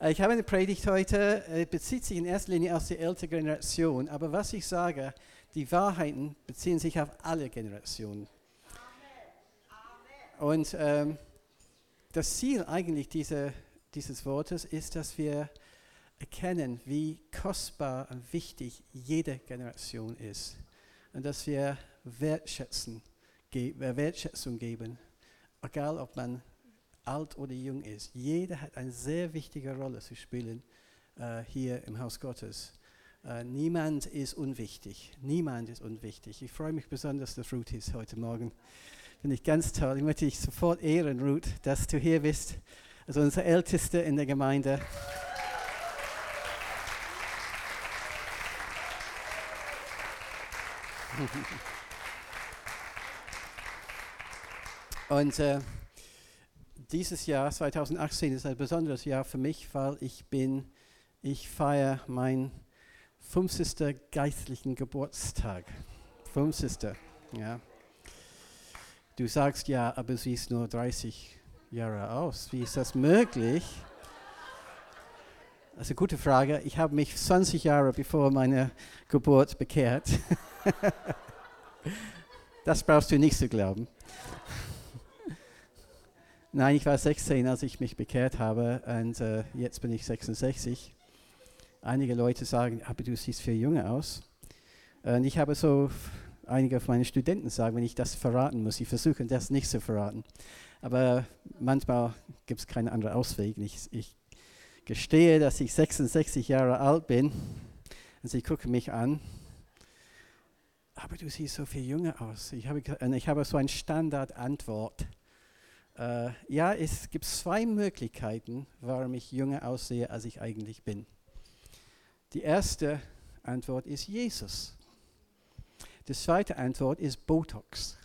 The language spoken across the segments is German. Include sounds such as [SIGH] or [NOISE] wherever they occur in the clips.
Äh, ich habe eine Predigt heute, äh, bezieht sich in erster Linie auf die ältere Generation, aber was ich sage, die Wahrheiten beziehen sich auf alle Generationen. Und ähm, das Ziel eigentlich dieser, dieses Wortes ist, dass wir erkennen, wie kostbar und wichtig jede Generation ist. Und dass wir Wertschätzen, äh, Wertschätzung geben, egal ob man alt oder jung ist. Jeder hat eine sehr wichtige Rolle zu spielen äh, hier im Haus Gottes. Äh, niemand ist unwichtig. Niemand ist unwichtig. Ich freue mich besonders, dass Ruth ist heute Morgen. Finde ich ganz toll. Ich möchte dich sofort ehren, Ruth, dass du hier bist. Also unsere Älteste in der Gemeinde. [LAUGHS] Und äh, dieses Jahr 2018 ist ein besonderes Jahr für mich, weil ich bin, ich feiere meinen 50. geistlichen Geburtstag. 50. Ja. Du sagst ja, aber sie ist nur 30 Jahre aus. Wie ist das möglich? Eine gute Frage. Ich habe mich 20 Jahre bevor meine Geburt bekehrt. [LAUGHS] das brauchst du nicht zu glauben. Nein, ich war 16, als ich mich bekehrt habe und äh, jetzt bin ich 66. Einige Leute sagen, aber du siehst viel jünger aus. Und ich habe so, einige von meinen Studenten sagen, wenn ich das verraten muss, sie versuchen das nicht zu verraten. Aber manchmal gibt es keinen anderen Ausweg. Ich, ich gestehe, dass ich 66 Jahre alt bin und sie gucken mich an. Aber du siehst so viel jünger aus. Ich habe, ich habe so eine Standardantwort. Äh, ja, es gibt zwei Möglichkeiten, warum ich jünger aussehe, als ich eigentlich bin. Die erste Antwort ist Jesus. Die zweite Antwort ist Botox.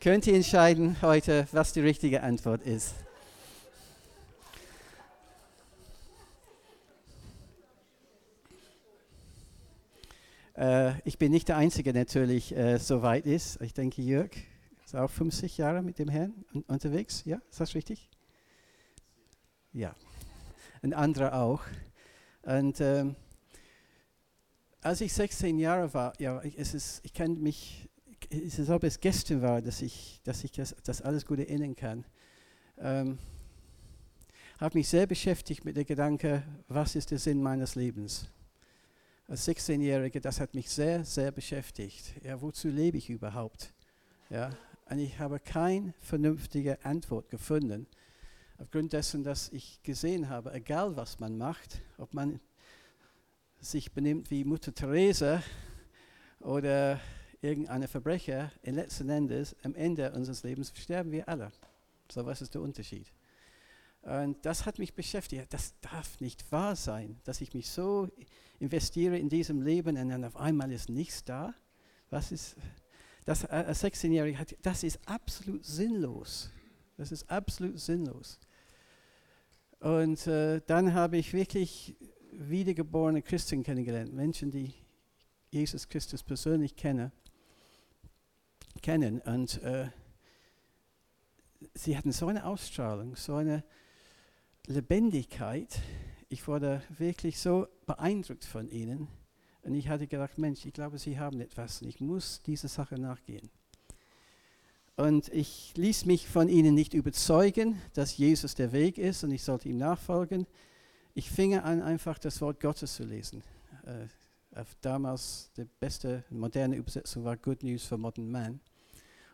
Könnt ihr entscheiden heute, was die richtige Antwort ist? Äh, ich bin nicht der Einzige, der natürlich äh, so weit ist. Ich denke, Jörg ist auch 50 Jahre mit dem Herrn un unterwegs. Ja, ist das richtig? Ja. Ein anderer auch. Und ähm, als ich 16 Jahre war, ja, es ist, ich kann mich, es ist, ob es gestern war, dass ich, dass ich das, das alles gut erinnern kann. Ähm, habe mich sehr beschäftigt mit dem Gedanke, was ist der Sinn meines Lebens? Als 16-Jähriger, das hat mich sehr, sehr beschäftigt. Ja, wozu lebe ich überhaupt? Ja, und ich habe keine vernünftige Antwort gefunden. Aufgrund dessen, dass ich gesehen habe, egal was man macht, ob man sich benimmt wie Mutter Teresa oder irgendeine Verbrecher, letzten Endes, am Ende unseres Lebens sterben wir alle. So, was ist der Unterschied? Und das hat mich beschäftigt. Das darf nicht wahr sein, dass ich mich so investiere in diesem Leben und dann auf einmal ist nichts da. Was ist das? Als 16-Jähriger, das ist absolut sinnlos. Das ist absolut sinnlos. Und äh, dann habe ich wirklich wiedergeborene Christen kennengelernt, Menschen, die Jesus Christus persönlich kennen. kennen. Und äh, sie hatten so eine Ausstrahlung, so eine Lebendigkeit. Ich wurde wirklich so beeindruckt von ihnen. Und ich hatte gedacht, Mensch, ich glaube, sie haben etwas und ich muss dieser Sache nachgehen. Und ich ließ mich von ihnen nicht überzeugen, dass Jesus der Weg ist und ich sollte ihm nachfolgen. Ich fing an, einfach das Wort Gottes zu lesen. Äh, damals die beste moderne Übersetzung war Good News for Modern Man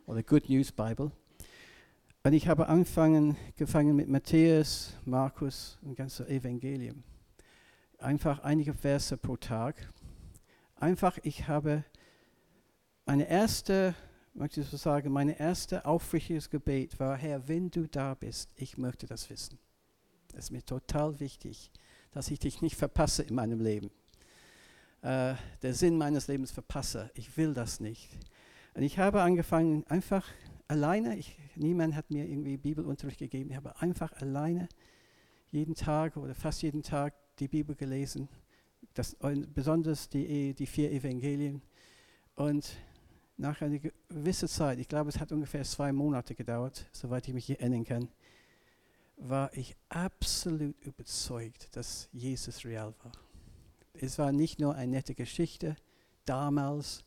oder Good News Bible. Und ich habe angefangen gefangen mit Matthäus, Markus und ganze Evangelium. Einfach einige Verse pro Tag. Einfach, ich habe meine erste, möchte ich so sagen, meine erste aufrichtiges Gebet war, Herr, wenn du da bist, ich möchte das wissen. Es ist mir total wichtig, dass ich dich nicht verpasse in meinem Leben. Äh, der Sinn meines Lebens verpasse. Ich will das nicht. Und ich habe angefangen, einfach alleine, ich, niemand hat mir irgendwie Bibelunterricht gegeben, ich habe einfach alleine jeden Tag oder fast jeden Tag die Bibel gelesen, das, besonders die, die vier Evangelien. Und nach einer gewissen Zeit, ich glaube, es hat ungefähr zwei Monate gedauert, soweit ich mich erinnern kann, war ich absolut überzeugt, dass Jesus real war. Es war nicht nur eine nette Geschichte damals,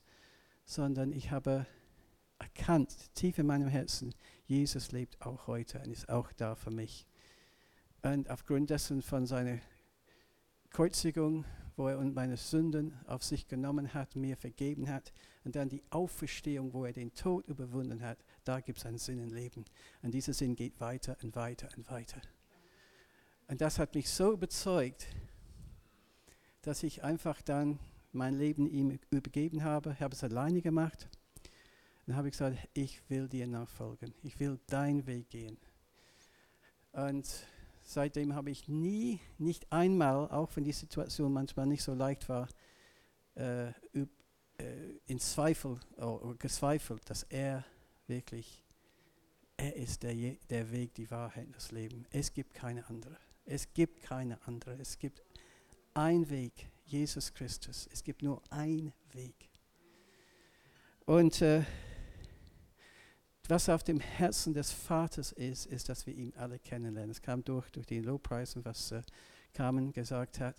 sondern ich habe erkannt, tief in meinem Herzen, Jesus lebt auch heute und ist auch da für mich. Und aufgrund dessen von seiner Kreuzigung, wo er meine Sünden auf sich genommen hat, mir vergeben hat, und dann die Auferstehung, wo er den Tod überwunden hat, da gibt es einen Sinn im Leben. Und dieser Sinn geht weiter und weiter und weiter. Und das hat mich so überzeugt, dass ich einfach dann mein Leben ihm übergeben habe. Habe es alleine gemacht. Dann habe ich gesagt, ich will dir nachfolgen. Ich will deinen Weg gehen. Und seitdem habe ich nie, nicht einmal, auch wenn die Situation manchmal nicht so leicht war, äh, äh, in Zweifel oder gezweifelt, dass er wirklich, er ist der, der Weg, die Wahrheit, das Leben. Es gibt keine andere. Es gibt keine andere. Es gibt einen Weg, Jesus Christus. Es gibt nur einen Weg. Und äh, was auf dem Herzen des Vaters ist, ist, dass wir ihn alle kennenlernen. Es kam durch, durch den Lobpreis und was äh, Carmen gesagt hat.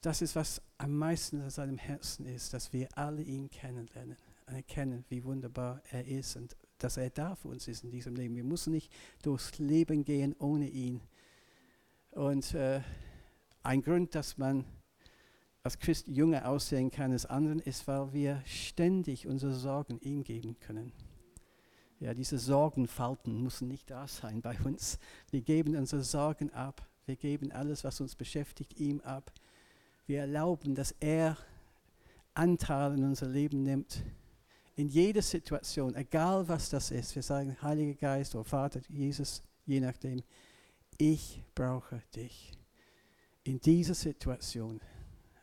Das ist, was am meisten an seinem Herzen ist, dass wir alle ihn kennenlernen. Erkennen, wie wunderbar er ist und dass er da für uns ist in diesem Leben. Wir müssen nicht durchs Leben gehen ohne ihn. Und äh, ein Grund, dass man als Christ jünger aussehen kann als anderen, ist, weil wir ständig unsere Sorgen ihm geben können. Ja, diese Sorgenfalten müssen nicht da sein bei uns. Wir geben unsere Sorgen ab. Wir geben alles, was uns beschäftigt, ihm ab. Wir erlauben, dass er Anteil in unser Leben nimmt. In jeder Situation, egal was das ist. Wir sagen, Heiliger Geist oder Vater, Jesus, je nachdem, ich brauche dich. In dieser Situation.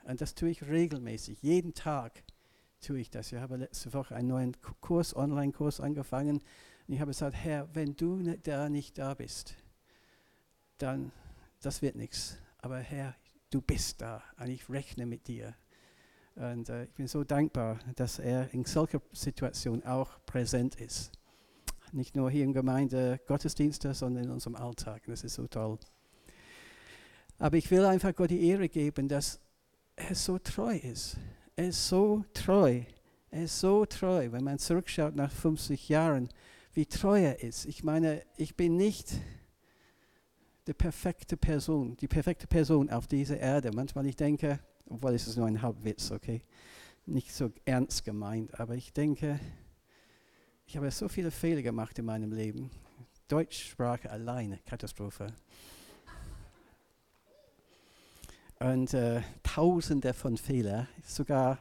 Und das tue ich regelmäßig, jeden Tag tue ich das. Ich habe letzte Woche einen neuen Kurs, Online-Kurs angefangen. Und ich habe gesagt, Herr, wenn du da nicht da bist, dann, das wird nichts. Aber Herr, du bist da und ich rechne mit dir. Und äh, ich bin so dankbar, dass er in solcher Situation auch präsent ist. Nicht nur hier in Gemeinde Gottesdienste, sondern in unserem Alltag. Das ist so toll. Aber ich will einfach Gott die Ehre geben, dass er so treu ist. Er ist so treu. Er ist so treu, wenn man zurückschaut nach 50 Jahren, wie treu er ist. Ich meine, ich bin nicht die perfekte Person, die perfekte Person auf dieser Erde. Manchmal ich denke, obwohl es ist nur ein Halbwitz, okay, nicht so ernst gemeint, aber ich denke, ich habe so viele Fehler gemacht in meinem Leben. Deutschsprache alleine, Katastrophe. Und äh, tausende von Fehlern. Sogar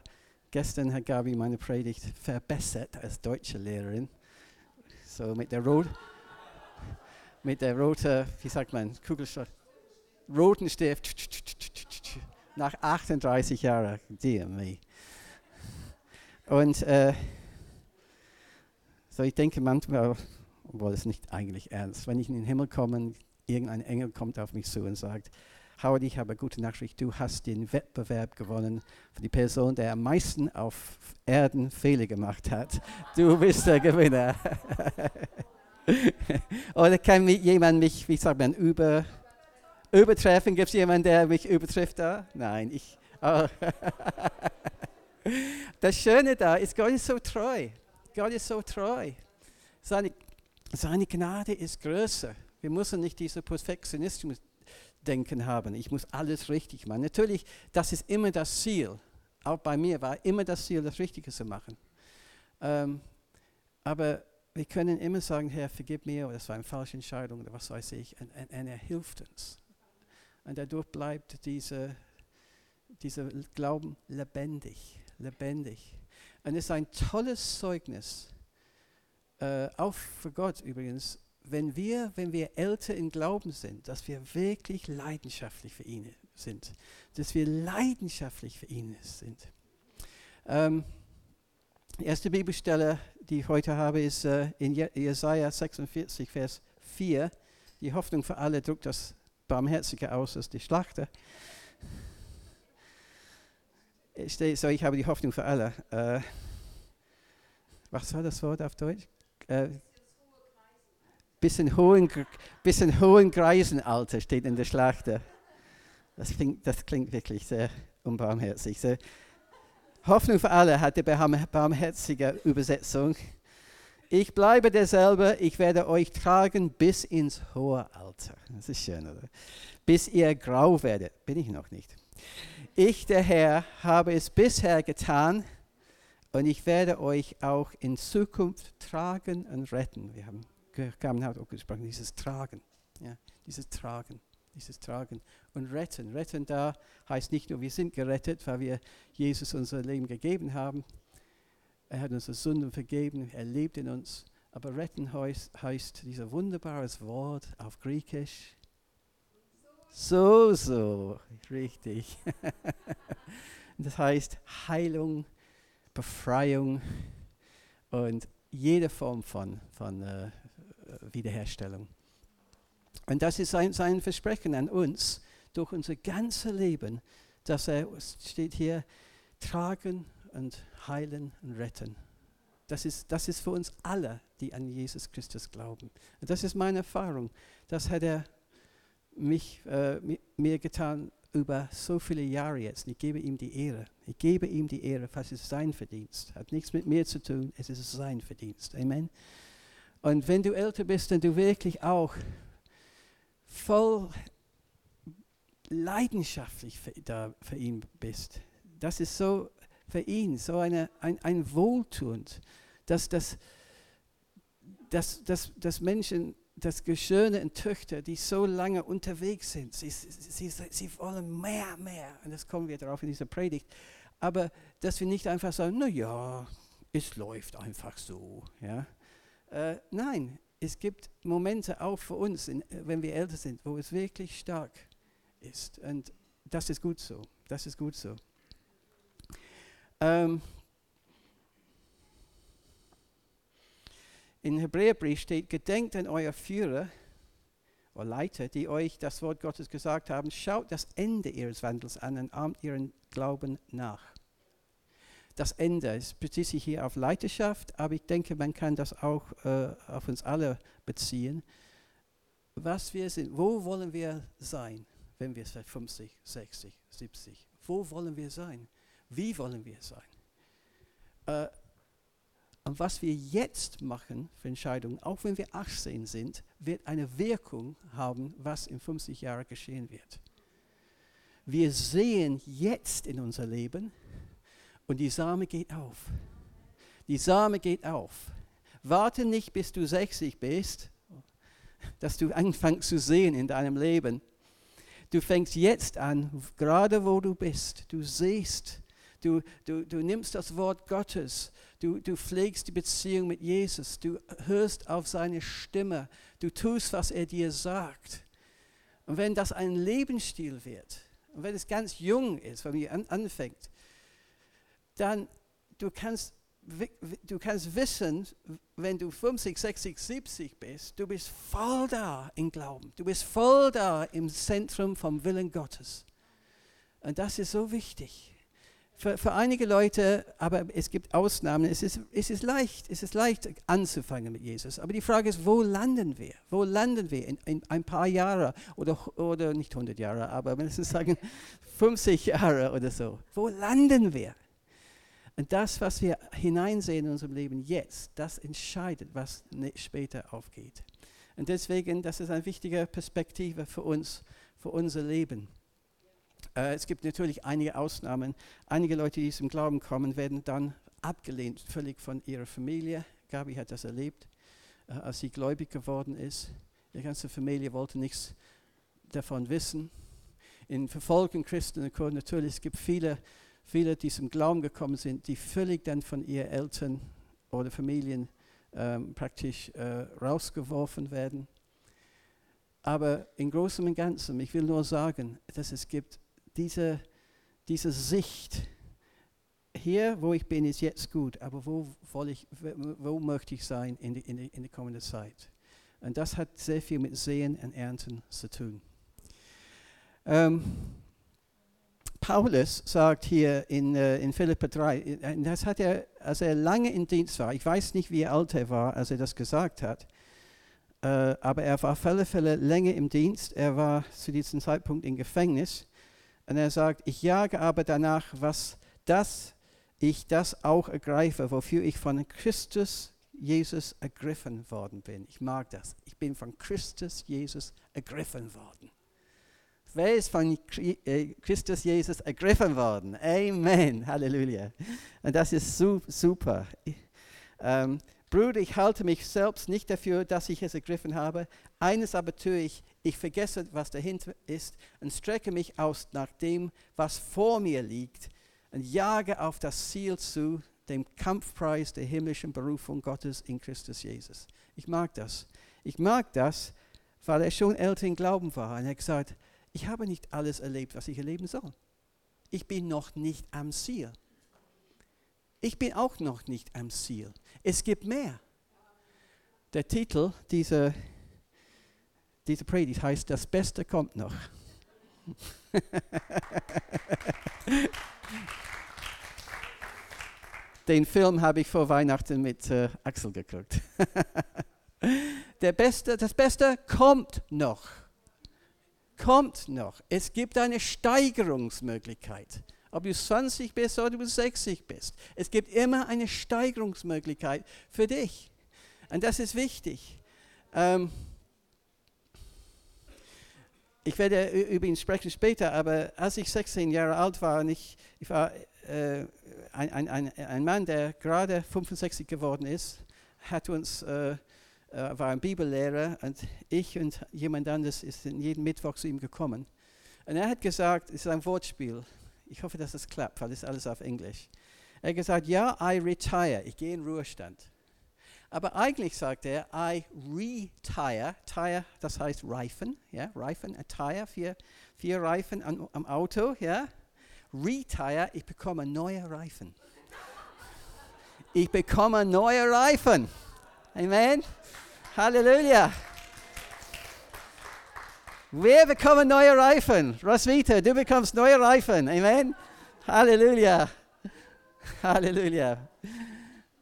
gestern hat Gabi meine Predigt verbessert als deutsche Lehrerin. So mit der, Rot mit der roten, wie sagt man, Kugelschrift, roten Stift. Nach 38 Jahren, dear me. Und äh, so ich denke manchmal, obwohl es nicht eigentlich ernst, wenn ich in den Himmel komme, irgendein Engel kommt auf mich zu und sagt, Howard, ich habe gute Nachricht. Du hast den Wettbewerb gewonnen für die Person, der am meisten auf Erden Fehler gemacht hat. Du bist der Gewinner. [LAUGHS] Oder kann jemand mich, wie sagt man, über, übertreffen? Gibt es jemanden, der mich übertrifft da? Nein, ich. Oh. [LAUGHS] Das Schöne da ist, Gott ist so treu. Gott ist so treu. Seine, seine Gnade ist größer. Wir müssen nicht diese Perfektionismus Denken haben. Ich muss alles richtig machen. Natürlich, das ist immer das Ziel. Auch bei mir war immer das Ziel, das Richtige zu machen. Ähm, aber wir können immer sagen, Herr, vergib mir, oder das war eine falsche Entscheidung, oder was weiß ich. Und, und, und er hilft uns. Und dadurch bleibt dieser diese Glauben lebendig, lebendig. Und es ist ein tolles Zeugnis, äh, auch für Gott übrigens, wenn wir, wenn wir älter im Glauben sind, dass wir wirklich leidenschaftlich für ihn sind, dass wir leidenschaftlich für ihn sind. Ähm, die erste Bibelstelle, die ich heute habe, ist äh, in Jesaja 46, Vers 4. Die Hoffnung für alle drückt das Barmherzige aus als die Schlachter. Ich, stehe, so, ich habe die Hoffnung für alle. Äh, was war das Wort auf Deutsch? Äh, bis in hohen, bis in hohen Greisenalter steht in der Schlachter. Das klingt, das klingt wirklich sehr unbarmherzig. Sehr Hoffnung für alle hat die barmherzige Übersetzung. Ich bleibe derselbe, ich werde euch tragen bis ins hohe Alter. Das ist schön, oder? Bis ihr grau werdet. Bin ich noch nicht. Ich, der Herr, habe es bisher getan und ich werde euch auch in Zukunft tragen und retten. Wir haben, haben auch gesprochen, dieses Tragen. Ja, dieses Tragen, dieses Tragen und retten. Retten da heißt nicht nur, wir sind gerettet, weil wir Jesus unser Leben gegeben haben. Er hat unsere Sünden vergeben, er lebt in uns. Aber retten heißt, heißt dieser wunderbares Wort auf Griechisch. So, so, richtig. [LAUGHS] das heißt Heilung, Befreiung und jede Form von, von äh, Wiederherstellung. Und das ist sein, sein Versprechen an uns durch unser ganzes Leben, dass er, steht hier, tragen und heilen und retten. Das ist, das ist für uns alle, die an Jesus Christus glauben. Und das ist meine Erfahrung. Das hat er mich, äh, mir getan über so viele Jahre jetzt. Ich gebe ihm die Ehre. Ich gebe ihm die Ehre, was ist sein Verdienst. Hat nichts mit mir zu tun, es ist sein Verdienst. Amen. Und wenn du älter bist und du wirklich auch voll leidenschaftlich für, da für ihn bist, das ist so für ihn so eine, ein, ein Wohltuend, dass, dass, dass, dass, dass Menschen dass Geschöne und Töchter, die so lange unterwegs sind, sie, sie, sie wollen mehr, mehr. Und das kommen wir darauf in dieser Predigt. Aber dass wir nicht einfach sagen, naja, es läuft einfach so. Ja? Äh, nein, es gibt Momente auch für uns, in, wenn wir älter sind, wo es wirklich stark ist. Und das ist gut so. Das ist gut so. Ähm, In Hebräerbrief steht, gedenkt an euer Führer oder Leiter, die euch das Wort Gottes gesagt haben, schaut das Ende ihres Wandels an und ahmt ihren Glauben nach. Das Ende ist bezieht sich hier auf Leiterschaft, aber ich denke, man kann das auch äh, auf uns alle beziehen. Was wir sind, wo wollen wir sein, wenn wir 50, 60, 70? Wo wollen wir sein? Wie wollen wir sein? Äh, und was wir jetzt machen für Entscheidungen, auch wenn wir 18 sind, wird eine Wirkung haben, was in 50 Jahren geschehen wird. Wir sehen jetzt in unser Leben und die Same geht auf. Die Same geht auf. Warte nicht, bis du 60 bist, dass du anfängst zu sehen in deinem Leben. Du fängst jetzt an, gerade wo du bist. Du siehst, du, du, du nimmst das Wort Gottes Du, du pflegst die Beziehung mit Jesus. Du hörst auf seine Stimme. Du tust, was er dir sagt. Und wenn das ein Lebensstil wird, und wenn es ganz jung ist, wenn man an, anfängt, dann du kannst, du kannst wissen, wenn du 50, 60, 70 bist, du bist voll da im Glauben. Du bist voll da im Zentrum vom Willen Gottes. Und das ist so wichtig. Für, für einige Leute, aber es gibt Ausnahmen, es ist, es ist leicht, es ist leicht anzufangen mit Jesus. Aber die Frage ist, wo landen wir? Wo landen wir in, in ein paar Jahre oder, oder nicht 100 Jahre, aber mindestens sagen 50 Jahre oder so. Wo landen wir? Und das, was wir hineinsehen in unserem Leben jetzt, das entscheidet, was ne, später aufgeht. Und deswegen, das ist eine wichtige Perspektive für uns, für unser Leben. Äh, es gibt natürlich einige Ausnahmen. Einige Leute, die zum Glauben kommen, werden dann abgelehnt, völlig von ihrer Familie. Gabi hat das erlebt, äh, als sie gläubig geworden ist. Die ganze Familie wollte nichts davon wissen. In verfolgten Christen natürlich, es gibt viele, viele, die zum Glauben gekommen sind, die völlig dann von ihren Eltern oder Familien ähm, praktisch äh, rausgeworfen werden. Aber im Großen und Ganzen, ich will nur sagen, dass es gibt diese, diese Sicht, hier, wo ich bin, ist jetzt gut, aber wo, ich, wo möchte ich sein in, die, in, die, in der kommenden Zeit? Und das hat sehr viel mit Sehen und Ernten zu tun. Ähm, Paulus sagt hier in, äh, in Philippa 3, äh, das hat er, als er lange im Dienst war, ich weiß nicht, wie alt er war, als er das gesagt hat, äh, aber er war auf Fälle länger im Dienst. Er war zu diesem Zeitpunkt im Gefängnis. Und er sagt, ich jage aber danach, was das ich das auch ergreife, wofür ich von Christus Jesus ergriffen worden bin. Ich mag das. Ich bin von Christus Jesus ergriffen worden. Wer ist von äh, Christus Jesus ergriffen worden? Amen. Halleluja. Und das ist super. Ähm, Bruder, ich halte mich selbst nicht dafür, dass ich es ergriffen habe. Eines aber tue ich, ich vergesse, was dahinter ist und strecke mich aus nach dem, was vor mir liegt und jage auf das Ziel zu, dem Kampfpreis der himmlischen Berufung Gottes in Christus Jesus. Ich mag das. Ich mag das, weil er schon älter im Glauben war. Und er hat gesagt, ich habe nicht alles erlebt, was ich erleben soll. Ich bin noch nicht am Ziel. Ich bin auch noch nicht am Ziel. Es gibt mehr. Der Titel dieser, dieser Predigt heißt, das Beste kommt noch. [LAUGHS] Den Film habe ich vor Weihnachten mit äh, Axel geguckt. [LAUGHS] Der Beste, das Beste kommt noch. Kommt noch. Es gibt eine Steigerungsmöglichkeit. Ob du 20 bist oder du 60 bist. Es gibt immer eine Steigerungsmöglichkeit für dich. Und das ist wichtig. Ähm, ich werde über ihn sprechen später, aber als ich 16 Jahre alt war und ich, ich war äh, ein, ein, ein, Mann, der gerade 65 geworden ist, hat uns, äh, äh, war ein Bibellehrer und ich und jemand anderes ist jeden Mittwoch zu ihm gekommen. Und er hat gesagt, es ist ein Wortspiel. Ich hoffe, dass es klappt, weil es alles auf Englisch. Er hat gesagt, ja, I retire, ich gehe in Ruhestand. Aber eigentlich sagt er, I retire. Tire, das heißt Reifen, ja, Reifen, a tire, vier, vier Reifen am, am Auto, ja. Retire, ich bekomme neue Reifen. Ich bekomme neue Reifen. Amen. Halleluja. Wir bekommen neue Reifen. Roswitha, du bekommst neue Reifen. Amen. Halleluja. Halleluja.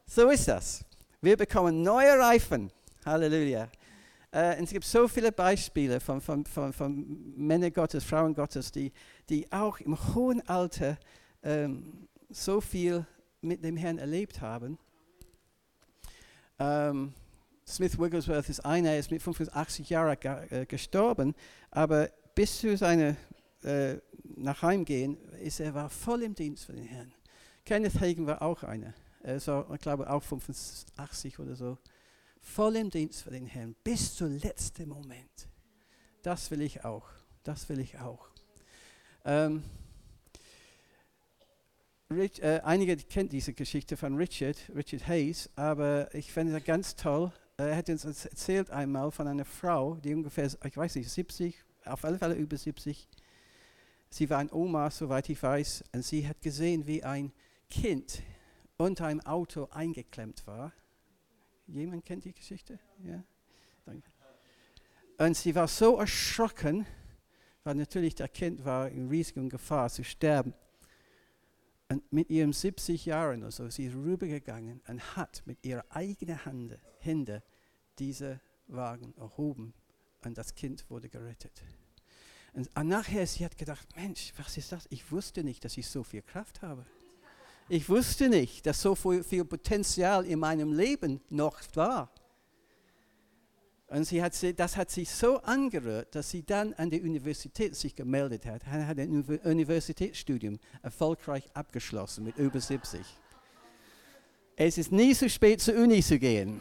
So ist das. Wir bekommen neue Reifen. Halleluja. Äh, es gibt so viele Beispiele von, von, von, von Männern Gottes, Frauen Gottes, die, die auch im hohen Alter ähm, so viel mit dem Herrn erlebt haben. Ähm, Smith Wigglesworth ist einer, er ist mit 85 Jahren äh, gestorben, aber bis zu seiner äh, nach ist er war voll im Dienst für den Herrn. Kenneth Hagen war auch einer, also, ich glaube auch 85 oder so voll im Dienst für den Herrn bis zum letzten Moment. Das will ich auch. Das will ich auch. Ähm, Rich, äh, einige kennen diese Geschichte von Richard, Richard Hayes, aber ich finde es ganz toll. Er hat uns erzählt einmal von einer Frau, die ungefähr, ich weiß nicht, 70, auf alle Fälle über 70. Sie war ein Oma, soweit ich weiß, und sie hat gesehen, wie ein Kind unter einem Auto eingeklemmt war Jemand kennt die Geschichte? Ja? Danke. Und sie war so erschrocken, weil natürlich der Kind war in riesiger Gefahr zu sterben. Und mit ihren 70 Jahren oder so, sie ist rübergegangen und hat mit ihrer eigenen Hand, Hände diese Wagen erhoben und das Kind wurde gerettet. Und nachher, sie hat gedacht, Mensch, was ist das? Ich wusste nicht, dass ich so viel Kraft habe. Ich wusste nicht, dass so viel Potenzial in meinem Leben noch war. Und sie hat, das hat sie so angerührt, dass sie dann an der Universität sich gemeldet hat. Sie hat ein Universitätsstudium erfolgreich abgeschlossen mit über 70. Es ist nie zu spät zur Uni zu gehen.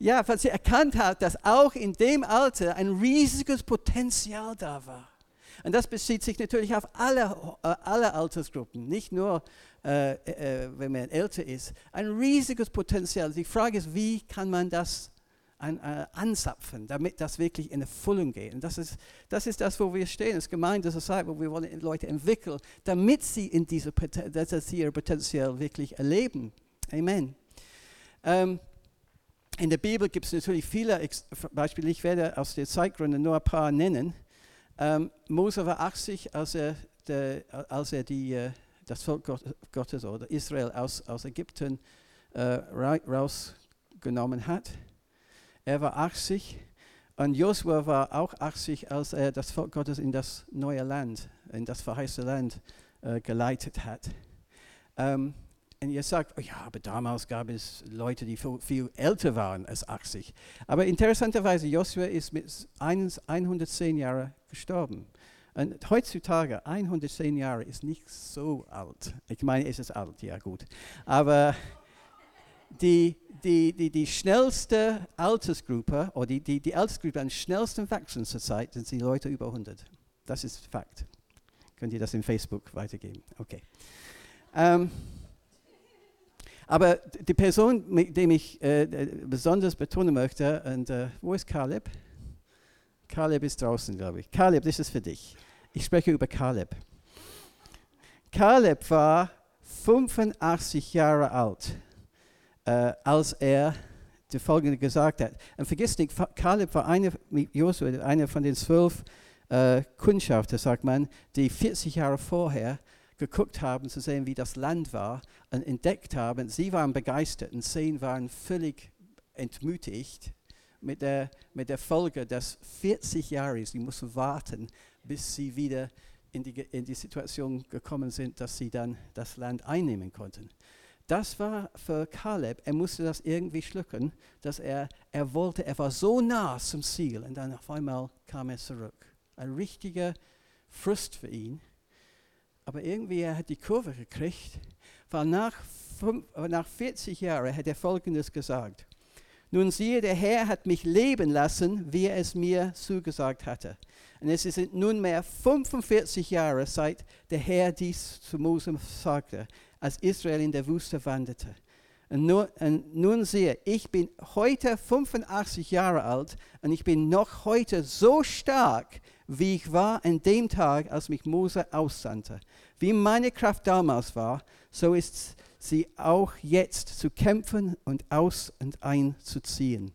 Ja, weil sie erkannt hat, dass auch in dem Alter ein riesiges Potenzial da war. Und das bezieht sich natürlich auf alle, äh, alle Altersgruppen, nicht nur, äh, äh, wenn man älter ist. Ein riesiges Potenzial. Die Frage ist, wie kann man das an, äh, anzapfen, damit das wirklich in Erfüllung geht. Und das ist, das ist das, wo wir stehen, als Gemeinde, das Zeit, wo wir wollen Leute entwickeln, damit sie in diese dass sie ihr Potenzial wirklich erleben. Amen. Ähm, in der Bibel gibt es natürlich viele Beispiele. Ich werde aus den Zeitgründen nur ein paar nennen. Ähm, Mose war 80, als er, der, als er die, äh, das Volk Gottes oder Israel aus, aus Ägypten äh, rausgenommen hat. Er war 80 und Josua war auch 80, als er das Volk Gottes in das neue Land, in das verheißene Land äh, geleitet hat. Ähm, und ihr sagt, oh ja, aber damals gab es Leute, die viel, älter waren als 80. Aber interessanterweise, Joshua ist mit 110 Jahren gestorben. Und heutzutage, 110 Jahre ist nicht so alt. Ich meine, es ist alt, ja gut. Aber die, die, die, die schnellste Altersgruppe, oder die, die, die Altersgruppe am schnellsten wachsen zurzeit, sind die Leute über 100. Das ist Fakt. Könnt ihr das in Facebook weitergeben? Okay. Ähm, aber die Person, die ich äh, besonders betonen möchte, und äh, wo ist Caleb? Caleb ist draußen, glaube ich. Caleb, das ist für dich. Ich spreche über Caleb. Caleb war 85 Jahre alt, äh, als er die folgende gesagt hat. Und vergiss nicht, Caleb war einer, Joshua, von den zwölf äh, Kundschafter, sagt man, die 40 Jahre vorher geguckt haben, zu sehen, wie das Land war und entdeckt haben. Sie waren begeistert und sie waren völlig entmutigt mit der, mit der Folge, dass 40 Jahre, sie mussten warten, bis sie wieder in die, in die Situation gekommen sind, dass sie dann das Land einnehmen konnten. Das war für Kaleb, er musste das irgendwie schlucken, dass er, er wollte, er war so nah zum Ziel und dann auf einmal kam er zurück. Ein richtiger Frust für ihn. Aber irgendwie er hat die Kurve gekriegt, weil nach, fünf, nach 40 Jahren hat er Folgendes gesagt. Nun siehe, der Herr hat mich leben lassen, wie er es mir zugesagt hatte. Und es sind nunmehr 45 Jahre seit der Herr dies zu Mose sagte, als Israel in der Wüste wanderte. Und nun, und nun siehe, ich bin heute 85 Jahre alt und ich bin noch heute so stark, wie ich war an dem Tag, als mich Mose aussandte. Wie meine Kraft damals war, so ist sie auch jetzt zu kämpfen und aus und einzuziehen.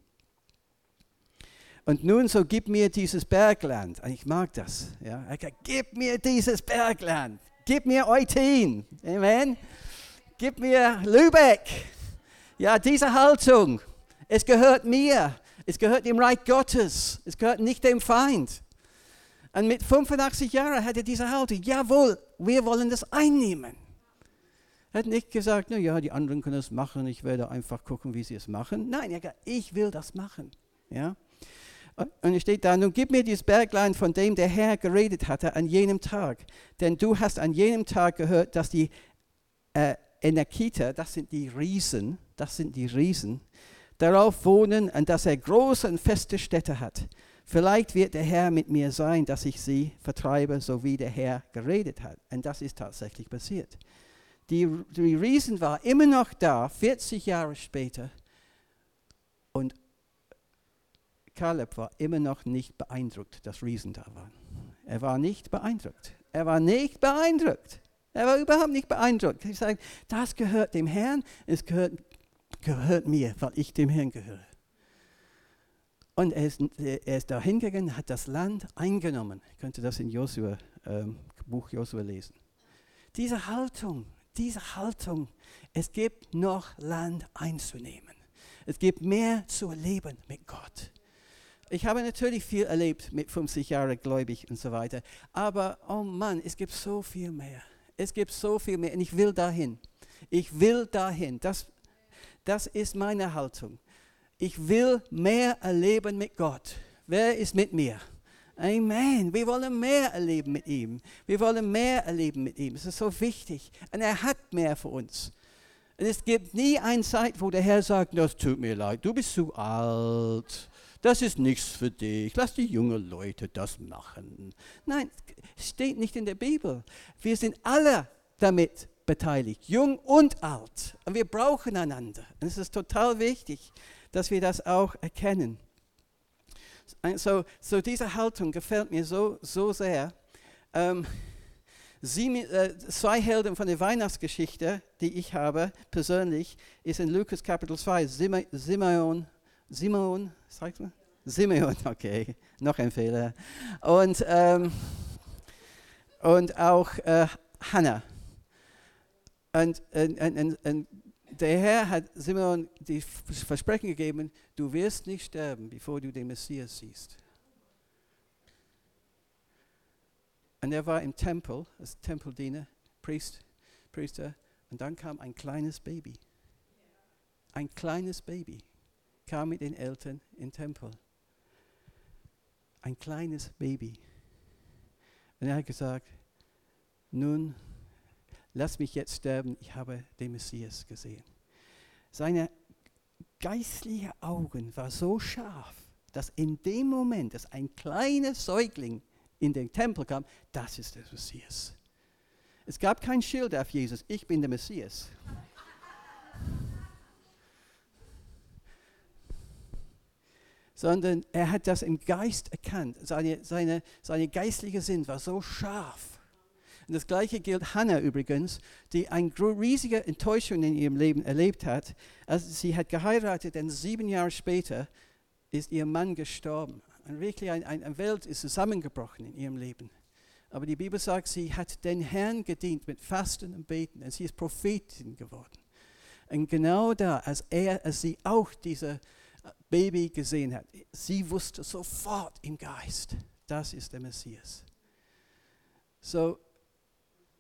Und nun so gib mir dieses Bergland. Und ich mag das. Ja. Gib mir dieses Bergland. Gib mir Eutin. Amen. Gib mir Lübeck. Ja, diese Haltung. Es gehört mir. Es gehört dem Reich Gottes. Es gehört nicht dem Feind. Und mit 85 Jahren hat er diese Haltung, jawohl, wir wollen das einnehmen. Er hat nicht gesagt, na ja, die anderen können es machen, ich werde einfach gucken, wie sie es machen. Nein, ich will das machen. Ja? Und es steht da, nun gib mir dieses Berglein, von dem der Herr geredet hatte an jenem Tag. Denn du hast an jenem Tag gehört, dass die äh, Enakiter, das sind die Riesen, das sind die Riesen, darauf wohnen und dass er große und feste Städte hat. Vielleicht wird der Herr mit mir sein, dass ich sie vertreibe, so wie der Herr geredet hat. Und das ist tatsächlich passiert. Die, die Riesen war immer noch da, 40 Jahre später. Und Kaleb war immer noch nicht beeindruckt, dass Riesen da waren. Er war nicht beeindruckt. Er war nicht beeindruckt. Er war überhaupt nicht beeindruckt. Ich sage, das gehört dem Herrn, es gehört, gehört mir, weil ich dem Herrn gehöre. Und er ist, er ist da hingegangen, hat das Land eingenommen. Ich könnte das in Joshua, ähm, Buch Josua lesen. Diese Haltung, diese Haltung, es gibt noch Land einzunehmen. Es gibt mehr zu erleben mit Gott. Ich habe natürlich viel erlebt mit 50 Jahren gläubig und so weiter. Aber, oh Mann, es gibt so viel mehr. Es gibt so viel mehr und ich will dahin. Ich will dahin. Das, das ist meine Haltung. Ich will mehr erleben mit Gott. Wer ist mit mir? Amen. Wir wollen mehr erleben mit ihm. Wir wollen mehr erleben mit ihm. Es ist so wichtig. Und er hat mehr für uns. Und es gibt nie eine Zeit, wo der Herr sagt, das tut mir leid, du bist zu alt. Das ist nichts für dich. Lass die jungen Leute das machen. Nein, steht nicht in der Bibel. Wir sind alle damit beteiligt, jung und alt. Und wir brauchen einander. Und es ist total wichtig dass wir das auch erkennen. So, so diese Haltung gefällt mir so, so sehr. Ähm, Sie, äh, zwei Helden von der Weihnachtsgeschichte, die ich habe persönlich, ist in Lukas Kapitel 2, Simeon, Simeon, sagt man? Simeon, [LAUGHS] okay, noch ein Fehler. Und, ähm, und auch äh, Hannah. Und, und, und, und der Herr hat Simon die Versprechen gegeben, du wirst nicht sterben, bevor du den Messias siehst. Und er war im Tempel, als Tempeldiener, Priest, Priester, und dann kam ein kleines Baby. Ein kleines Baby kam mit den Eltern im Tempel. Ein kleines Baby. Und er hat gesagt, nun lass mich jetzt sterben, ich habe den Messias gesehen. Seine geistlichen Augen waren so scharf, dass in dem Moment, dass ein kleiner Säugling in den Tempel kam, das ist der Messias. Es gab kein Schild auf Jesus, ich bin der Messias. Sondern er hat das im Geist erkannt. Seine, seine, seine geistliche Sinn war so scharf und das gleiche gilt Hannah übrigens, die eine riesige Enttäuschung in ihrem Leben erlebt hat. Also sie hat geheiratet und sieben Jahre später ist ihr Mann gestorben. Und wirklich eine ein Welt ist zusammengebrochen in ihrem Leben. Aber die Bibel sagt, sie hat den Herrn gedient mit Fasten und Beten und sie ist Prophetin geworden. Und genau da, als, er, als sie auch dieses Baby gesehen hat, sie wusste sofort im Geist, das ist der Messias. So,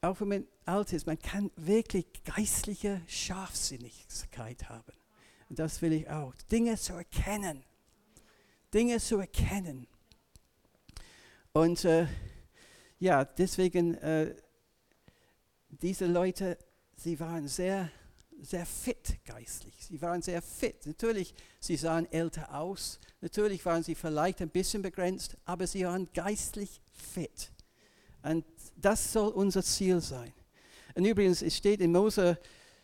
auch wenn man alt ist, man kann wirklich geistliche Scharfsinnigkeit haben. Und das will ich auch. Dinge zu erkennen. Dinge zu erkennen. Und äh, ja, deswegen, äh, diese Leute, sie waren sehr, sehr fit geistlich. Sie waren sehr fit. Natürlich, sie sahen älter aus. Natürlich waren sie vielleicht ein bisschen begrenzt, aber sie waren geistlich fit. Und das soll unser Ziel sein. Und übrigens, es steht in Mose,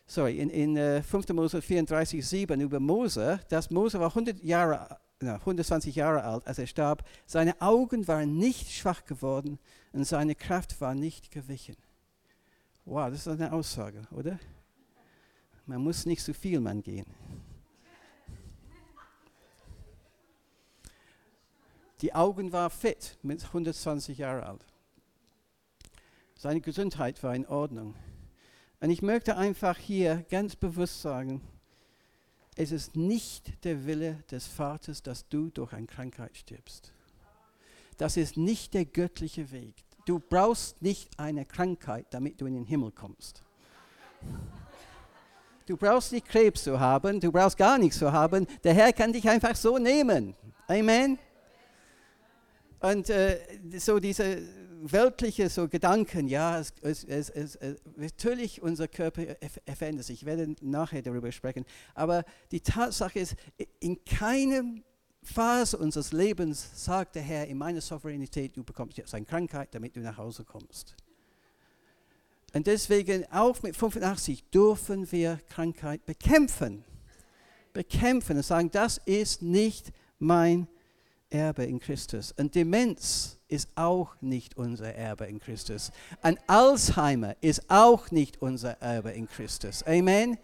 sorry, in, in uh, 5. Mose 34, 7 über Mose, dass Mose war 100 Jahre, no, 120 Jahre alt, als er starb. Seine Augen waren nicht schwach geworden und seine Kraft war nicht gewichen. Wow, das ist eine Aussage, oder? Man muss nicht zu viel man gehen. Die Augen waren fit mit 120 Jahre alt. Seine Gesundheit war in Ordnung. Und ich möchte einfach hier ganz bewusst sagen, es ist nicht der Wille des Vaters, dass du durch eine Krankheit stirbst. Das ist nicht der göttliche Weg. Du brauchst nicht eine Krankheit, damit du in den Himmel kommst. Du brauchst nicht Krebs zu haben, du brauchst gar nichts zu haben. Der Herr kann dich einfach so nehmen. Amen. Und äh, so diese weltliche so Gedanken, ja, es, es, es, natürlich unser Körper verändert sich. Ich werde nachher darüber sprechen. Aber die Tatsache ist, in keinem Phase unseres Lebens sagt der Herr, in meiner Souveränität, du bekommst jetzt eine Krankheit, damit du nach Hause kommst. Und deswegen, auch mit 85 dürfen wir Krankheit bekämpfen. Bekämpfen und sagen, das ist nicht mein Erbe in Christus. Und Demenz ist auch nicht unser Erbe in Christus. Ein Alzheimer ist auch nicht unser Erbe in Christus. Amen.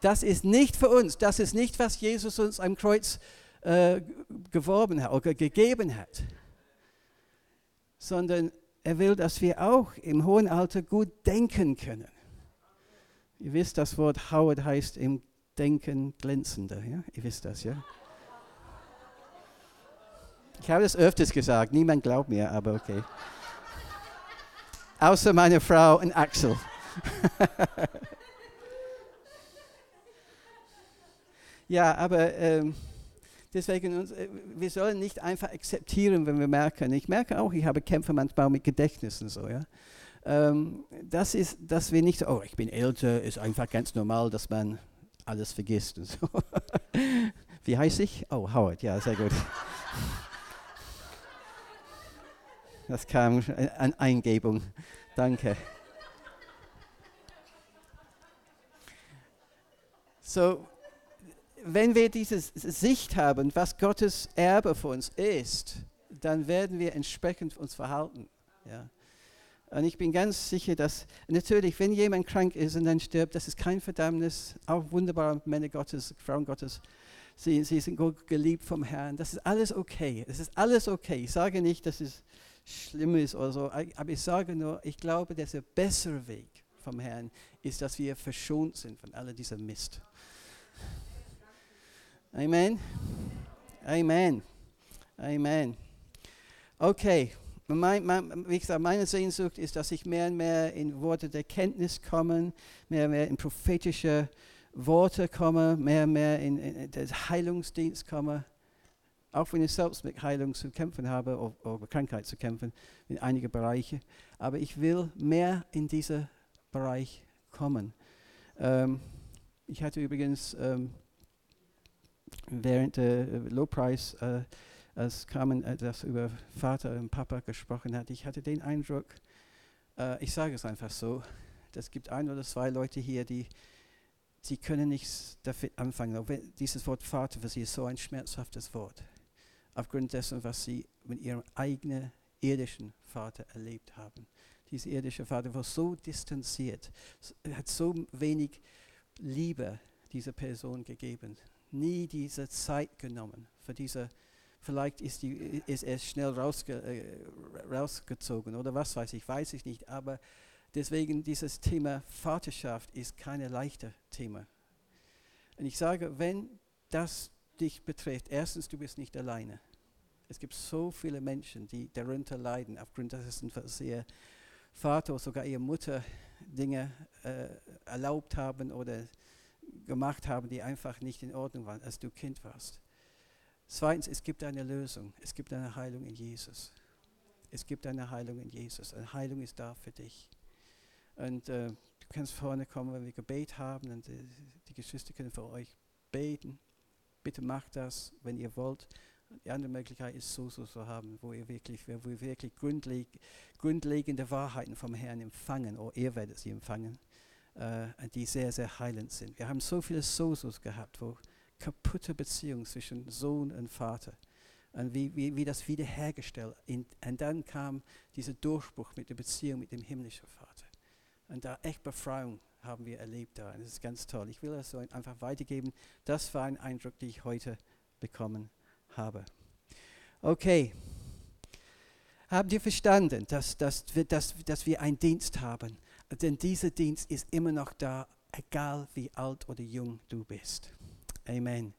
Das ist nicht für uns. Das ist nicht, was Jesus uns am Kreuz äh, geworben hat oder gegeben hat. Sondern er will, dass wir auch im hohen Alter gut denken können. Ihr wisst, das Wort Howard heißt im Denken glänzender. Ja? Ihr wisst das, ja? Ich habe das öfters gesagt, niemand glaubt mir, aber okay. Außer meine Frau und Axel. [LAUGHS] ja, aber ähm, deswegen, äh, wir sollen nicht einfach akzeptieren, wenn wir merken. Ich merke auch, ich habe Kämpfe manchmal mit Gedächtnissen so, ja. Ähm, das ist, dass wir nicht, oh, ich bin älter, ist einfach ganz normal, dass man alles vergisst und so. [LAUGHS] Wie heißt ich? Oh, Howard, ja, sehr gut. Das kam an Eingebung. Danke. So, wenn wir diese Sicht haben, was Gottes Erbe für uns ist, dann werden wir entsprechend uns verhalten. Ja. Und ich bin ganz sicher, dass natürlich, wenn jemand krank ist und dann stirbt, das ist kein Verdammnis. Auch wunderbare Männer Gottes, Frauen Gottes, sie, sie sind geliebt vom Herrn. Das ist alles okay. Das ist alles okay. Ich sage nicht, dass es schlimm ist oder so. Aber ich sage nur, ich glaube, das ist der bessere Weg vom Herrn ist, dass wir verschont sind von all diesem Mist. Amen. Amen. Amen. Okay. Mein, mein, wie gesagt, meine Sehnsucht ist, dass ich mehr und mehr in Worte der Kenntnis komme, mehr und mehr in prophetische Worte komme, mehr und mehr in, in den Heilungsdienst komme. Auch wenn ich selbst mit Heilung zu kämpfen habe oder, Krankheit zu kämpfen in einigen Bereichen. Aber ich will mehr in diesen Bereich kommen. Ähm, ich hatte übrigens ähm, während der Lobpreis, äh, als Carmen äh, das über Vater und Papa gesprochen hat, ich hatte den Eindruck, äh, ich sage es einfach so, es gibt ein oder zwei Leute hier, die sie können nichts damit anfangen. Dieses Wort Vater für sie ist so ein schmerzhaftes Wort aufgrund dessen, was sie mit ihrem eigenen irdischen Vater erlebt haben. Dieser irdische Vater war so distanziert, hat so wenig Liebe dieser Person gegeben, nie diese Zeit genommen für diese Vielleicht ist, die, ist er schnell rausge, äh, rausgezogen oder was weiß ich, weiß ich nicht. Aber deswegen dieses Thema Vaterschaft ist kein leichtes Thema. Und ich sage, wenn das dich betrifft, erstens, du bist nicht alleine. Es gibt so viele Menschen, die darunter leiden, aufgrund dessen, dass ihr Vater oder sogar ihre Mutter Dinge äh, erlaubt haben oder gemacht haben, die einfach nicht in Ordnung waren, als du Kind warst. Zweitens, es gibt eine Lösung. Es gibt eine Heilung in Jesus. Es gibt eine Heilung in Jesus. Eine Heilung ist da für dich. Und äh, du kannst vorne kommen, wenn wir Gebet haben und äh, die Geschwister können für euch beten. Bitte macht das, wenn ihr wollt. Die andere Möglichkeit ist so zu haben, wo ihr wirklich, wo wir wirklich grundleg, grundlegende Wahrheiten vom Herrn empfangen, oder ihr werdet sie empfangen, äh, die sehr, sehr heilend sind. Wir haben so viele Sosos gehabt, wo kaputte Beziehungen zwischen Sohn und Vater und wie, wie, wie das wiederhergestellt. In, und dann kam dieser Durchbruch mit der Beziehung mit dem himmlischen Vater. Und da echt Befreiung haben wir erlebt da. Und das ist ganz toll. Ich will das so einfach weitergeben. Das war ein Eindruck, den ich heute bekommen habe. Okay. Habt ihr verstanden, dass, dass, wir, dass, dass wir einen Dienst haben? Denn dieser Dienst ist immer noch da, egal wie alt oder jung du bist. Amen.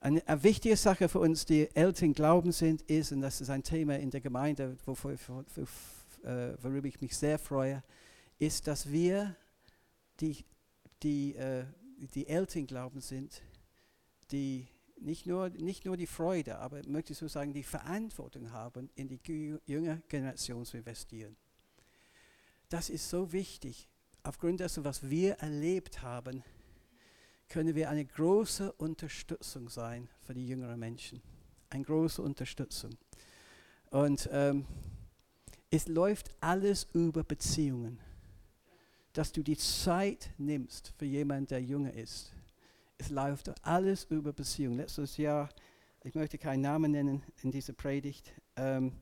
Eine, eine wichtige Sache für uns, die Eltern glauben sind, ist, und das ist ein Thema in der Gemeinde, wofür, für, für, äh, worüber ich mich sehr freue, ist, dass wir, die, die, äh, die Eltern glauben sind, die nicht nur, nicht nur die Freude, aber möchte ich so sagen, die Verantwortung haben, in die junge Generation zu investieren. Das ist so wichtig. Aufgrund dessen, was wir erlebt haben, können wir eine große Unterstützung sein für die jüngeren Menschen. Eine große Unterstützung. Und ähm, es läuft alles über Beziehungen. Dass du die Zeit nimmst für jemanden, der jünger ist es läuft alles über Beziehung. Letztes Jahr, ich möchte keinen Namen nennen in dieser Predigt, ähm,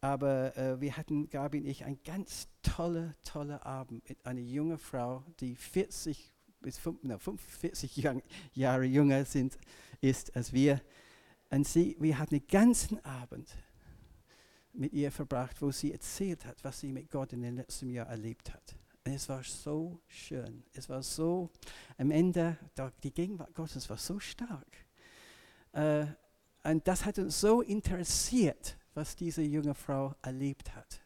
aber äh, wir hatten, Gabi und ich, einen ganz toller, toller Abend mit einer jungen Frau, die 40 bis 5, no, 45 Jahr, Jahre jünger sind, ist als wir. Und sie, wir hatten einen ganzen Abend mit ihr verbracht, wo sie erzählt hat, was sie mit Gott in den letzten Jahren erlebt hat. Es war so schön. Es war so, am Ende, die Gegenwart Gottes war so stark. Äh, und das hat uns so interessiert, was diese junge Frau erlebt hat.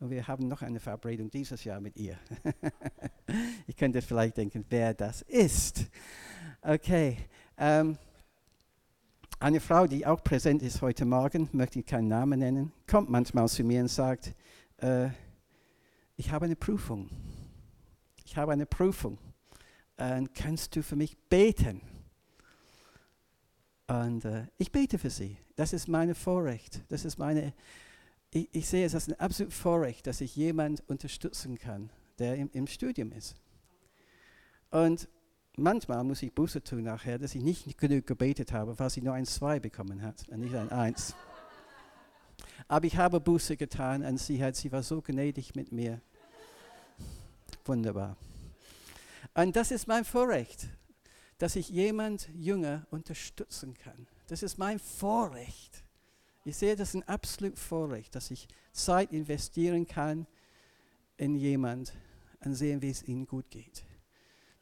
Und wir haben noch eine Verabredung dieses Jahr mit ihr. [LAUGHS] ich könnte vielleicht denken, wer das ist. Okay. Ähm, eine Frau, die auch präsent ist heute Morgen, möchte ich keinen Namen nennen, kommt manchmal zu mir und sagt, äh, ich habe eine Prüfung. Ich habe eine Prüfung. Und kannst du für mich beten? Und äh, ich bete für sie. Das ist mein Vorrecht. Das ist meine, ich, ich, sehe es als ein absolutes Vorrecht, dass ich jemanden unterstützen kann, der im, im Studium ist. Und manchmal muss ich Buße tun nachher, dass ich nicht genug gebetet habe, weil sie nur ein Zwei bekommen hat und nicht ein Eins. Aber ich habe Buße getan und sie, hat, sie war so gnädig mit mir. Wunderbar. Und das ist mein Vorrecht, dass ich jemand Jünger unterstützen kann. Das ist mein Vorrecht. Ich sehe das ein absolut Vorrecht, dass ich Zeit investieren kann in jemand und sehen, wie es ihnen gut geht.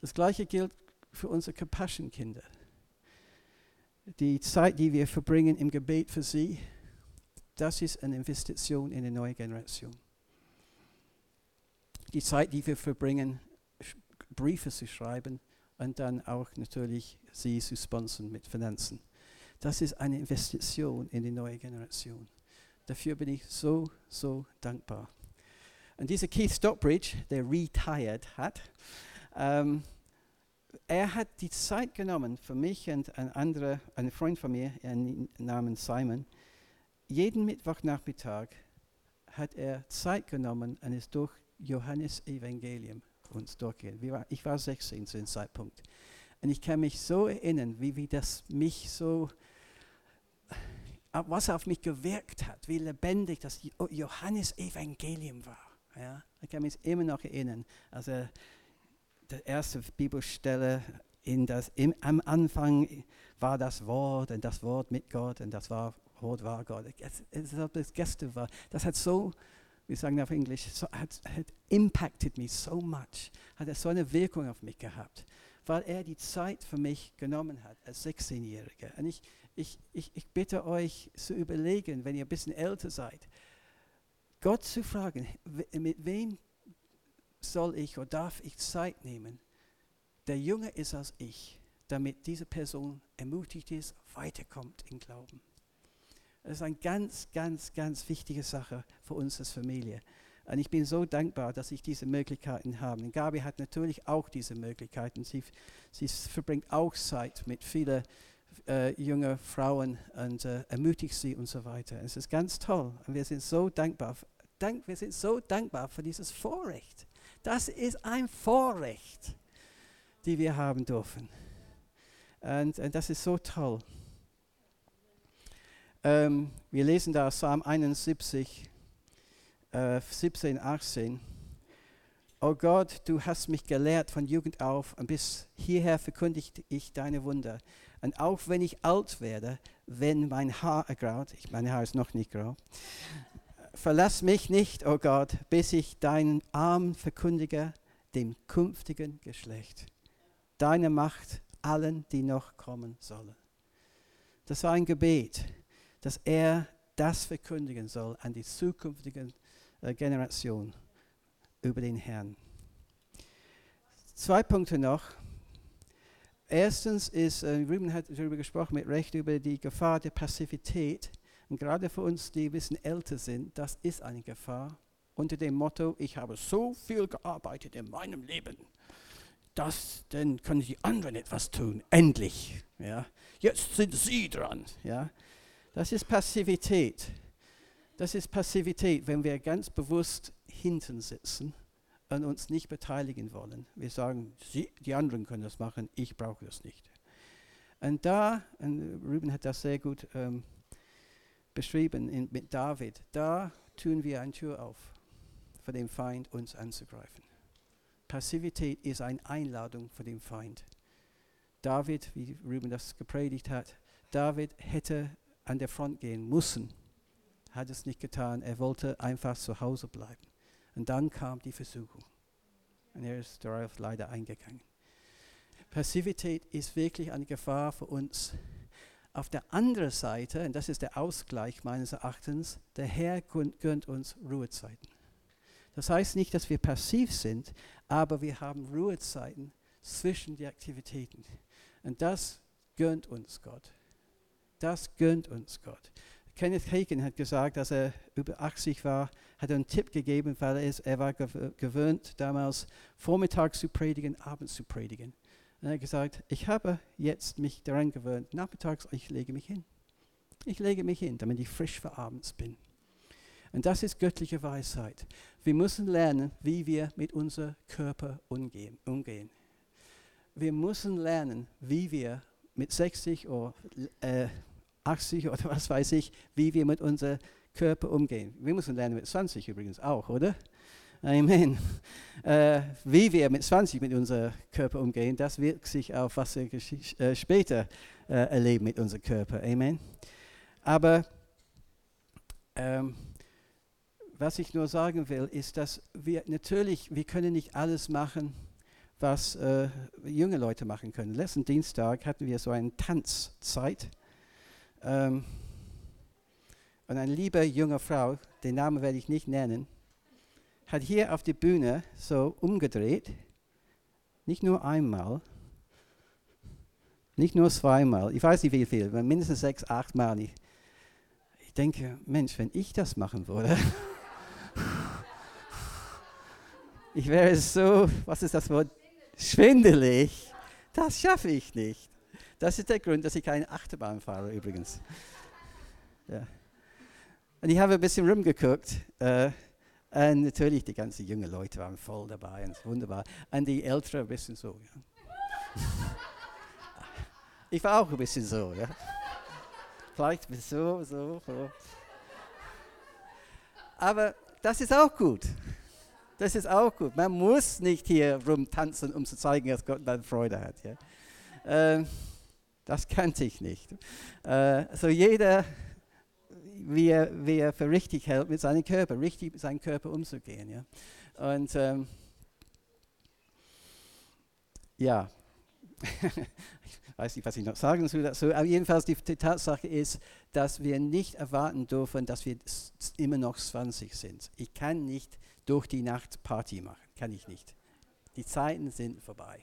Das gleiche gilt für unsere Compassion-Kinder. Die Zeit, die wir verbringen im Gebet für sie, das ist eine Investition in eine neue Generation. Die Zeit, die wir verbringen, Briefe zu schreiben und dann auch natürlich sie zu sponsern mit Finanzen. Das ist eine Investition in die neue Generation. Dafür bin ich so, so dankbar. Und dieser Keith Stockbridge, der retired hat, ähm, er hat die Zeit genommen für mich und ein anderer, ein Freund von mir, namens Simon. Jeden Mittwochnachmittag hat er Zeit genommen und ist durch Johannes Evangelium uns durchgehen. Ich war 16 zu dem Zeitpunkt. Und ich kann mich so erinnern, wie, wie das mich so was auf mich gewirkt hat, wie lebendig das Johannes Evangelium war. Ja, ich kann mich immer noch erinnern. Also die erste Bibelstelle in das, im, am Anfang war das Wort und das Wort mit Gott und das war, Wort war Gott. Es, es, das Gäste war, das hat so, wir sagen auf Englisch, so, hat, hat impacted me so much, hat es so eine Wirkung auf mich gehabt, weil er die Zeit für mich genommen hat als 16-Jähriger. Und ich, ich, ich, ich bitte euch zu überlegen, wenn ihr ein bisschen älter seid, Gott zu fragen, mit wem soll ich oder darf ich Zeit nehmen, der jünger ist als ich, damit diese Person ermutigt ist, weiterkommt im Glauben. Das ist eine ganz, ganz, ganz wichtige Sache für uns als Familie. Und ich bin so dankbar, dass ich diese Möglichkeiten habe. Und Gabi hat natürlich auch diese Möglichkeiten. Sie, sie verbringt auch Zeit mit vielen äh, junge Frauen und äh, ermutigt sie und so weiter. Es ist ganz toll und wir sind so dankbar. Dank, wir sind so dankbar für dieses Vorrecht. Das ist ein Vorrecht, die wir haben dürfen. Und, und das ist so toll. Ähm, wir lesen da Psalm 71, äh, 17, 18. Oh Gott, du hast mich gelehrt von Jugend auf und bis hierher verkündigt ich deine Wunder. Und auch wenn ich alt werde, wenn mein Haar ergraut, ich meine Haar ist noch nicht grau, verlass mich nicht, o oh Gott, bis ich deinen Arm verkündige dem künftigen Geschlecht. Deine Macht allen, die noch kommen sollen. Das war ein Gebet, dass er das verkündigen soll an die zukünftigen äh, Generation über den Herrn. Zwei Punkte noch. Erstens ist, äh, Ruben hat darüber gesprochen, mit Recht über die Gefahr der Passivität. Und gerade für uns, die ein bisschen älter sind, das ist eine Gefahr. Unter dem Motto, ich habe so viel gearbeitet in meinem Leben, dass dann können die anderen etwas tun. Endlich. Ja. Jetzt sind sie dran. Ja. Das ist Passivität. Das ist Passivität, wenn wir ganz bewusst hinten sitzen und uns nicht beteiligen wollen. Wir sagen, sie, die anderen können das machen, ich brauche das nicht. Und da, und Ruben hat das sehr gut ähm, beschrieben in, mit David, da tun wir eine Tür auf, für den Feind uns anzugreifen. Passivität ist eine Einladung für den Feind. David, wie Ruben das gepredigt hat, David hätte an der Front gehen müssen, hat es nicht getan. Er wollte einfach zu Hause bleiben. Und dann kam die Versuchung. Und er ist darauf leider eingegangen. Passivität ist wirklich eine Gefahr für uns. Auf der anderen Seite, und das ist der Ausgleich meines Erachtens, der Herr gönnt uns Ruhezeiten. Das heißt nicht, dass wir passiv sind, aber wir haben Ruhezeiten zwischen die Aktivitäten. Und das gönnt uns Gott. Das gönnt uns Gott. Kenneth Hagen hat gesagt, als er über 80 war, hat er einen Tipp gegeben, weil er, ist, er war gewöhnt, damals vormittags zu predigen, abends zu predigen. Und er hat gesagt, ich habe jetzt mich daran gewöhnt, nachmittags, ich lege mich hin. Ich lege mich hin, damit ich frisch für abends bin. Und das ist göttliche Weisheit. Wir müssen lernen, wie wir mit unserem Körper umgehen. umgehen. Wir müssen lernen, wie wir mit 60 oder äh, 80 oder was weiß ich, wie wir mit unserem Körper umgehen. Wir müssen lernen mit 20 übrigens auch, oder? Amen. Äh, wie wir mit 20 mit unserem Körper umgehen, das wirkt sich auf, was wir äh, später äh, erleben mit unserem Körper. Amen. Aber ähm, was ich nur sagen will, ist, dass wir natürlich, wir können nicht alles machen, was äh, junge Leute machen können. Letzten Dienstag hatten wir so eine Tanzzeit. Ähm, und eine liebe junge Frau, den Namen werde ich nicht nennen, hat hier auf die Bühne so umgedreht, nicht nur einmal, nicht nur zweimal, ich weiß nicht wie viel, mindestens sechs, acht Mal. Ich, ich denke, Mensch, wenn ich das machen würde, [LAUGHS] ich wäre so, was ist das Wort? Schwindelig. Das schaffe ich nicht. Das ist der Grund, dass ich keine Achterbahn fahre übrigens. Ja. Und ich habe ein bisschen rumgeguckt. Äh, und natürlich, die ganzen jungen Leute waren voll dabei und wunderbar. Und die Älteren ein bisschen so. Ja. [LAUGHS] Ich war auch ein bisschen so. Ja. Vielleicht so, so, so. Aber das ist auch gut. Das ist auch gut. Man muss nicht hier rumtanzen, um zu zeigen, dass Gott dann Freude hat. Ja. Äh, das kannte ich nicht. Äh, so jeder, wie er, wie er für richtig hält, mit seinem Körper, richtig mit seinem Körper umzugehen. Ja. Und ähm, ja, ich [LAUGHS] weiß nicht, was ich noch sagen soll dazu, aber jedenfalls die, die, Tatsache ist, dass wir nicht erwarten dürfen, dass wir immer noch 20 sind. Ich kann nicht durch die Nacht Party machen, kann ich nicht. Die Zeiten sind vorbei.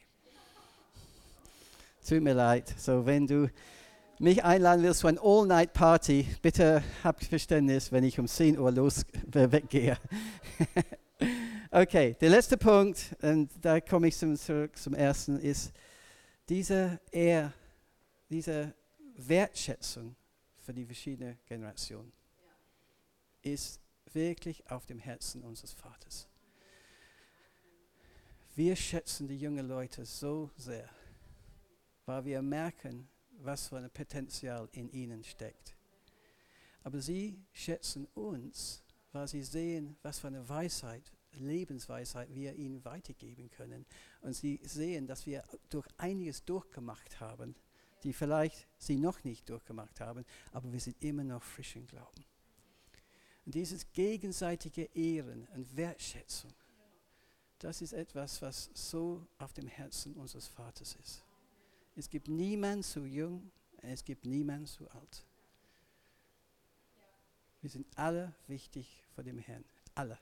Tut mir leid. So, wenn du mich einladen willst zu einer All-Night-Party, bitte hab Verständnis, wenn ich um 10 Uhr los weggehe. [LAUGHS] okay, der letzte Punkt, und da komme ich zum, zurück zum ersten, ist diese Ehr, diese Wertschätzung für die verschiedenen Generationen ist wirklich auf dem Herzen unseres Vaters. Wir schätzen die jungen Leute so sehr weil wir merken, was für ein Potenzial in ihnen steckt. Aber sie schätzen uns, weil sie sehen, was für eine Weisheit, Lebensweisheit wir ihnen weitergeben können. Und sie sehen, dass wir durch einiges durchgemacht haben, die vielleicht sie noch nicht durchgemacht haben, aber wir sind immer noch frisch im Glauben. Und dieses gegenseitige Ehren und Wertschätzung, das ist etwas, was so auf dem Herzen unseres Vaters ist. Es gibt niemand zu jung, es gibt niemand zu alt. Wir sind alle wichtig vor dem Herrn. Alle.